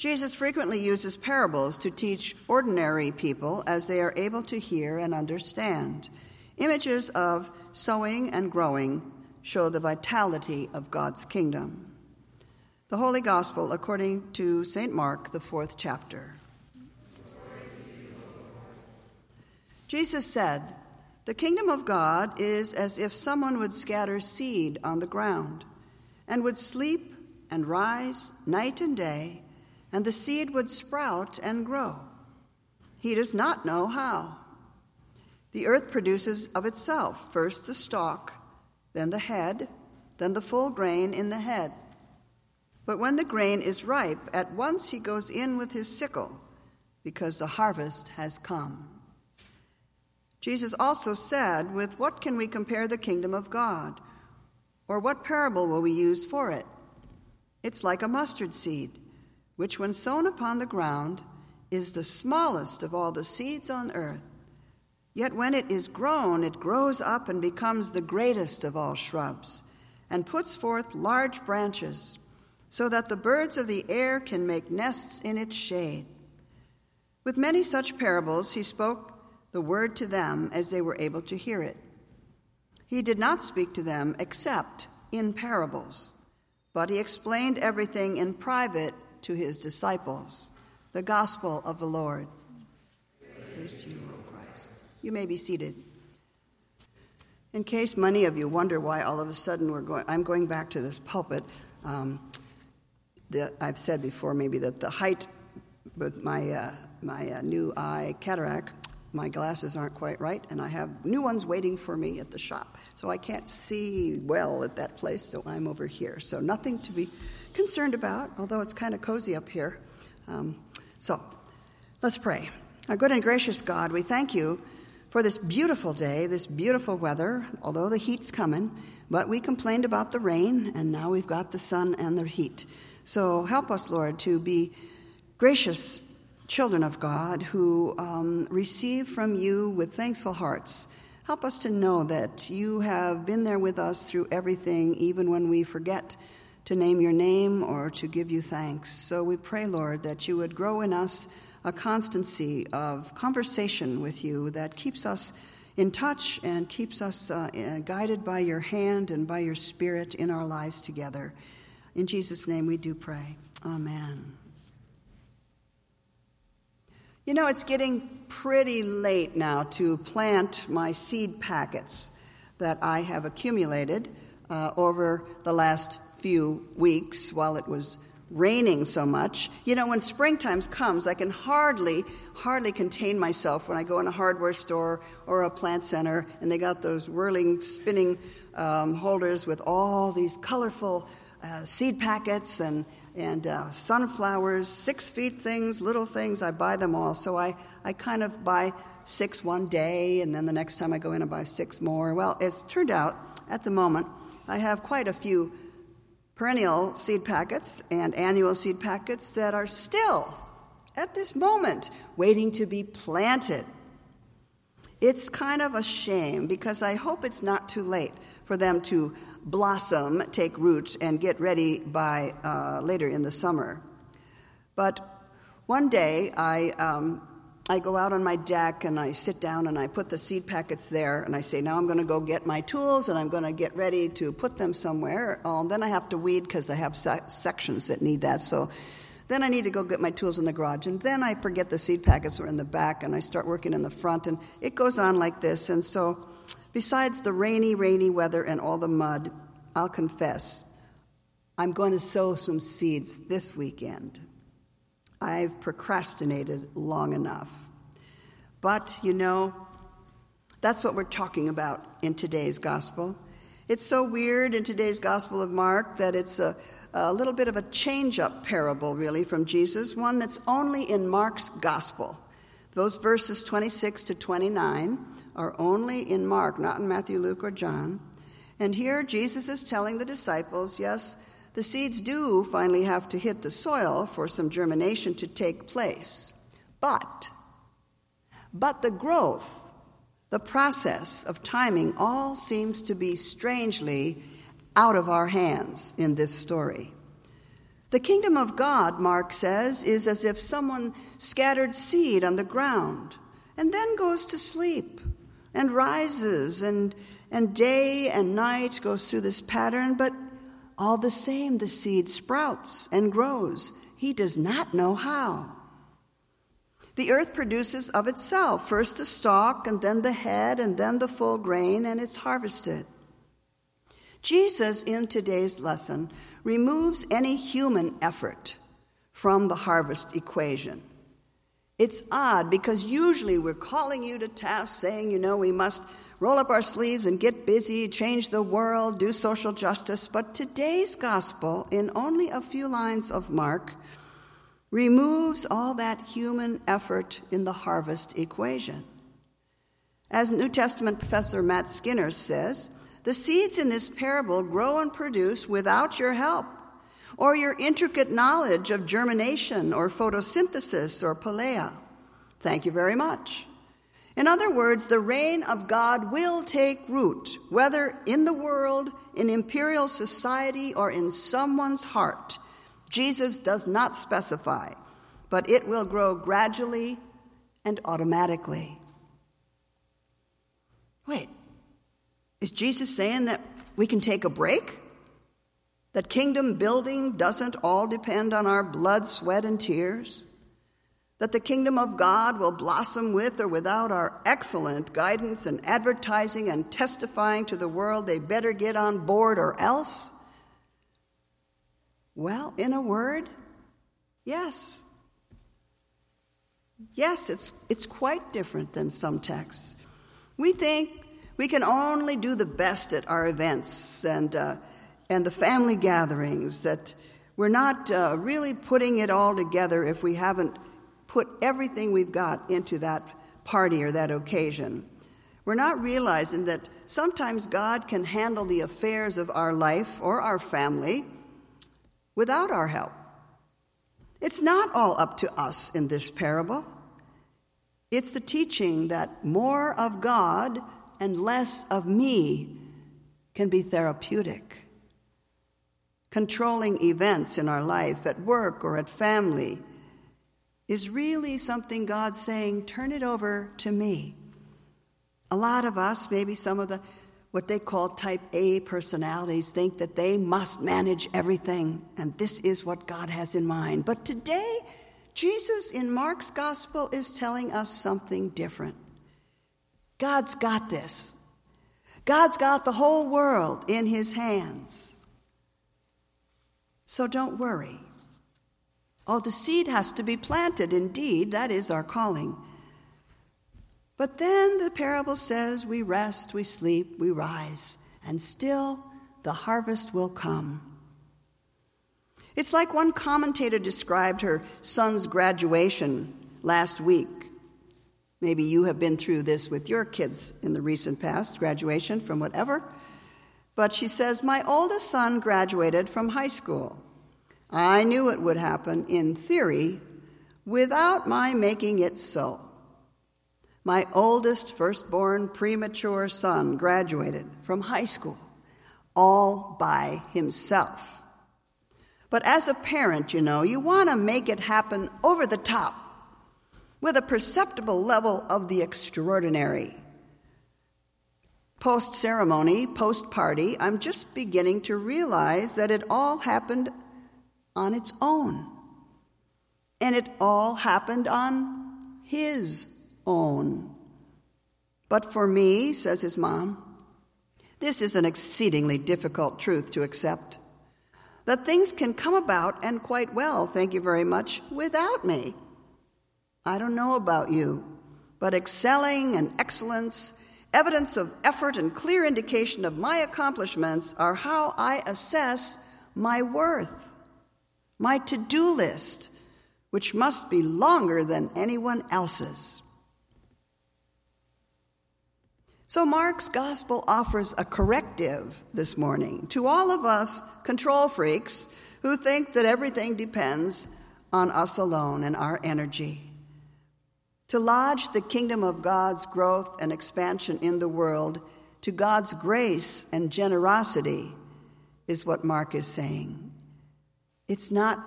Jesus frequently uses parables to teach ordinary people as they are able to hear and understand. Images of sowing and growing show the vitality of God's kingdom. The Holy Gospel according to St. Mark, the fourth chapter. Jesus said, The kingdom of God is as if someone would scatter seed on the ground and would sleep and rise night and day and the seed would sprout and grow. He does not know how. The earth produces of itself first the stalk, then the head, then the full grain in the head. But when the grain is ripe, at once he goes in with his sickle, because the harvest has come. Jesus also said, With what can we compare the kingdom of God? Or what parable will we use for it? It's like a mustard seed which, when sown upon the ground, is the smallest of all the seeds on earth. Yet when it is grown, it grows up and becomes the greatest of all shrubs, and puts forth large branches, so that the birds of the air can make nests in its shade. With many such parables, he spoke the word to them as they were able to hear it. He did not speak to them except in parables, but he explained everything in private to his disciples. The gospel of the Lord. Praise to you, O Christ. You may be seated. In case many of you wonder why all of a sudden we're going, I'm going back to this pulpit. Um, the, I've said before maybe that the height with my uh, my uh, new eye cataract, my glasses aren't quite right, and I have new ones waiting for me at the shop. So I can't see well at that place, so I'm over here. So nothing to be concerned about, although it's kind of cozy up here. Um, so let's pray. Our good and gracious God, we thank you for this beautiful day, this beautiful weather, although the heat's coming, but we complained about the rain, and now we've got the sun and the heat. So help us, Lord, to be gracious children of God who um, receive from you with thankful hearts. Help us to know that you have been there with us through everything, even when we forget to name your name or to give you thanks. So we pray, Lord, that you would grow in us a constancy of conversation with you that keeps us in touch and keeps us uh, uh, guided by your hand and by your spirit in our lives together. In Jesus' name we do pray. Amen. You know, it's getting pretty late now to plant my seed packets that I have accumulated uh, over the last few weeks while it was raining so much. You know, when springtime comes, I can hardly, hardly contain myself when I go in a hardware store or a plant center and they got those whirling, spinning um, holders with all these colorful uh, seed packets and, and uh, sunflowers, six feet things, little things. I buy them all. So I, I kind of buy six one day and then the next time I go in, I buy six more. Well, it's turned out at the moment I have quite a few perennial seed packets and annual seed packets that are still, at this moment, waiting to be planted. It's kind of a shame because I hope it's not too late for them to blossom, take roots, and get ready by uh, later in the summer. But one day I um, I go out on my deck and I sit down and I put the seed packets there and I say, now I'm going to go get my tools and I'm going to get ready to put them somewhere. Oh, then I have to weed because I have se- sections that need that. So then I need to go get my tools in the garage. And then I forget the seed packets are in the back and I start working in the front. And it goes on like this. And so, besides the rainy, rainy weather and all the mud, I'll confess, I'm going to sow some seeds this weekend. I've procrastinated long enough. But, you know, that's what we're talking about in today's gospel. It's so weird in today's gospel of Mark that it's a, a little bit of a change up parable, really, from Jesus, one that's only in Mark's gospel. Those verses 26 to 29 are only in Mark, not in Matthew, Luke, or John. And here Jesus is telling the disciples, yes, the seeds do finally have to hit the soil for some germination to take place. But but the growth, the process of timing, all seems to be strangely out of our hands in this story. The kingdom of God, Mark says, is as if someone scattered seed on the ground and then goes to sleep and rises, and, and day and night goes through this pattern, but all the same, the seed sprouts and grows. He does not know how. The earth produces of itself first the stalk, and then the head, and then the full grain, and it's harvested. Jesus, in today's lesson, removes any human effort from the harvest equation. It's odd because usually we're calling you to task saying, you know, we must roll up our sleeves and get busy, change the world, do social justice. But today's gospel, in only a few lines of Mark, removes all that human effort in the harvest equation. As New Testament professor Matt Skinner says, the seeds in this parable grow and produce without your help or your intricate knowledge of germination or photosynthesis or palea. Thank you very much. In other words, the reign of God will take root, whether in the world, in imperial society, or in someone's heart. Jesus does not specify, but it will grow gradually and automatically. Wait, is Jesus saying that we can take a break? That kingdom building doesn't all depend on our blood, sweat, and tears? That the kingdom of God will blossom with or without our excellent guidance and advertising and testifying to the world they better get on board or else? Well, in a word, yes. Yes, it's, it's quite different than some texts. We think we can only do the best at our events and, uh, and the family gatherings, that we're not uh, really putting it all together if we haven't put everything we've got into that party or that occasion. We're not realizing that sometimes God can handle the affairs of our life or our family without our help. It's not all up to us in this parable. It's the teaching that more of God and less of me can be therapeutic. Controlling events in our life, at work or at family, is really something God's saying, turn it over to me. A lot of us, maybe some of the what they call type A personalities, think that they must manage everything, and this is what God has in mind. But today, Jesus in Mark's gospel is telling us something different. God's got this. God's got the whole world in his hands. So don't worry. Oh, the seed has to be planted, indeed, that is our calling. But then the parable says we rest, we sleep, we rise, and still the harvest will come. It's like one commentator described her son's graduation last week. Maybe you have been through this with your kids in the recent past, graduation from whatever. But she says, My oldest son graduated from high school. I knew it would happen in theory without my making it so. My oldest firstborn premature son graduated from high school all by himself. But as a parent, you know, you want to make it happen over the top with a perceptible level of the extraordinary. Post ceremony, post party, I'm just beginning to realize that it all happened on its own. And it all happened on his own. But for me, says his mom, this is an exceedingly difficult truth to accept. That things can come about, and quite well, thank you very much, without me. I don't know about you, but excelling and excellence, evidence of effort, and clear indication of my accomplishments are how I assess my worth, my to do list, which must be longer than anyone else's. So, Mark's gospel offers a corrective this morning to all of us control freaks who think that everything depends on us alone and our energy. To lodge the kingdom of God's growth and expansion in the world to God's grace and generosity is what Mark is saying. It's not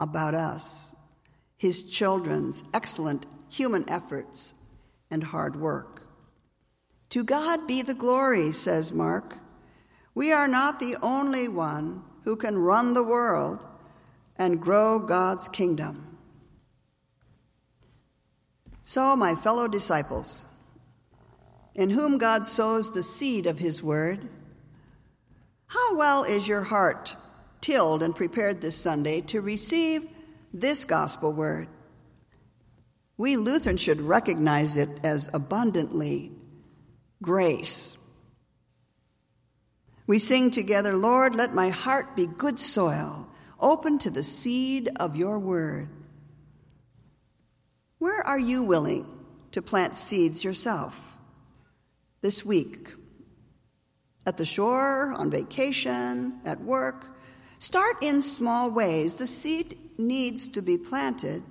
about us, his children's excellent human efforts and hard work. To God be the glory, says Mark. We are not the only one who can run the world and grow God's kingdom. So, my fellow disciples, in whom God sows the seed of his word, how well is your heart tilled and prepared this Sunday to receive this gospel word? We Lutherans should recognize it as abundantly grace. We sing together, Lord, let my heart be good soil, open to the seed of your word. Where are you willing to plant seeds yourself this week? At the shore, on vacation, at work? Start in small ways. The seed needs to be planted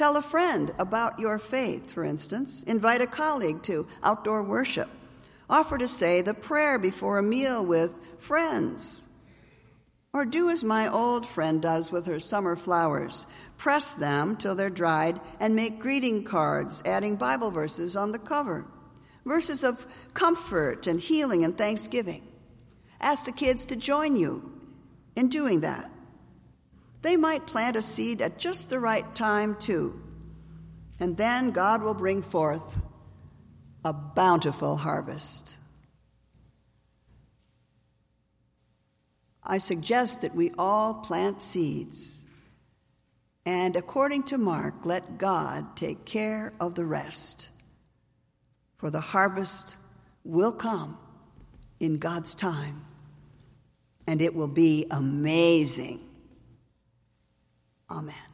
Tell a friend about your faith, for instance. Invite a colleague to outdoor worship. Offer to say the prayer before a meal with friends. Or do as my old friend does with her summer flowers press them till they're dried and make greeting cards, adding Bible verses on the cover. Verses of comfort and healing and thanksgiving. Ask the kids to join you in doing that. They might plant a seed at just the right time, too. And then God will bring forth a bountiful harvest. I suggest that we all plant seeds. And according to Mark, let God take care of the rest. For the harvest will come in God's time, and it will be amazing. Amen.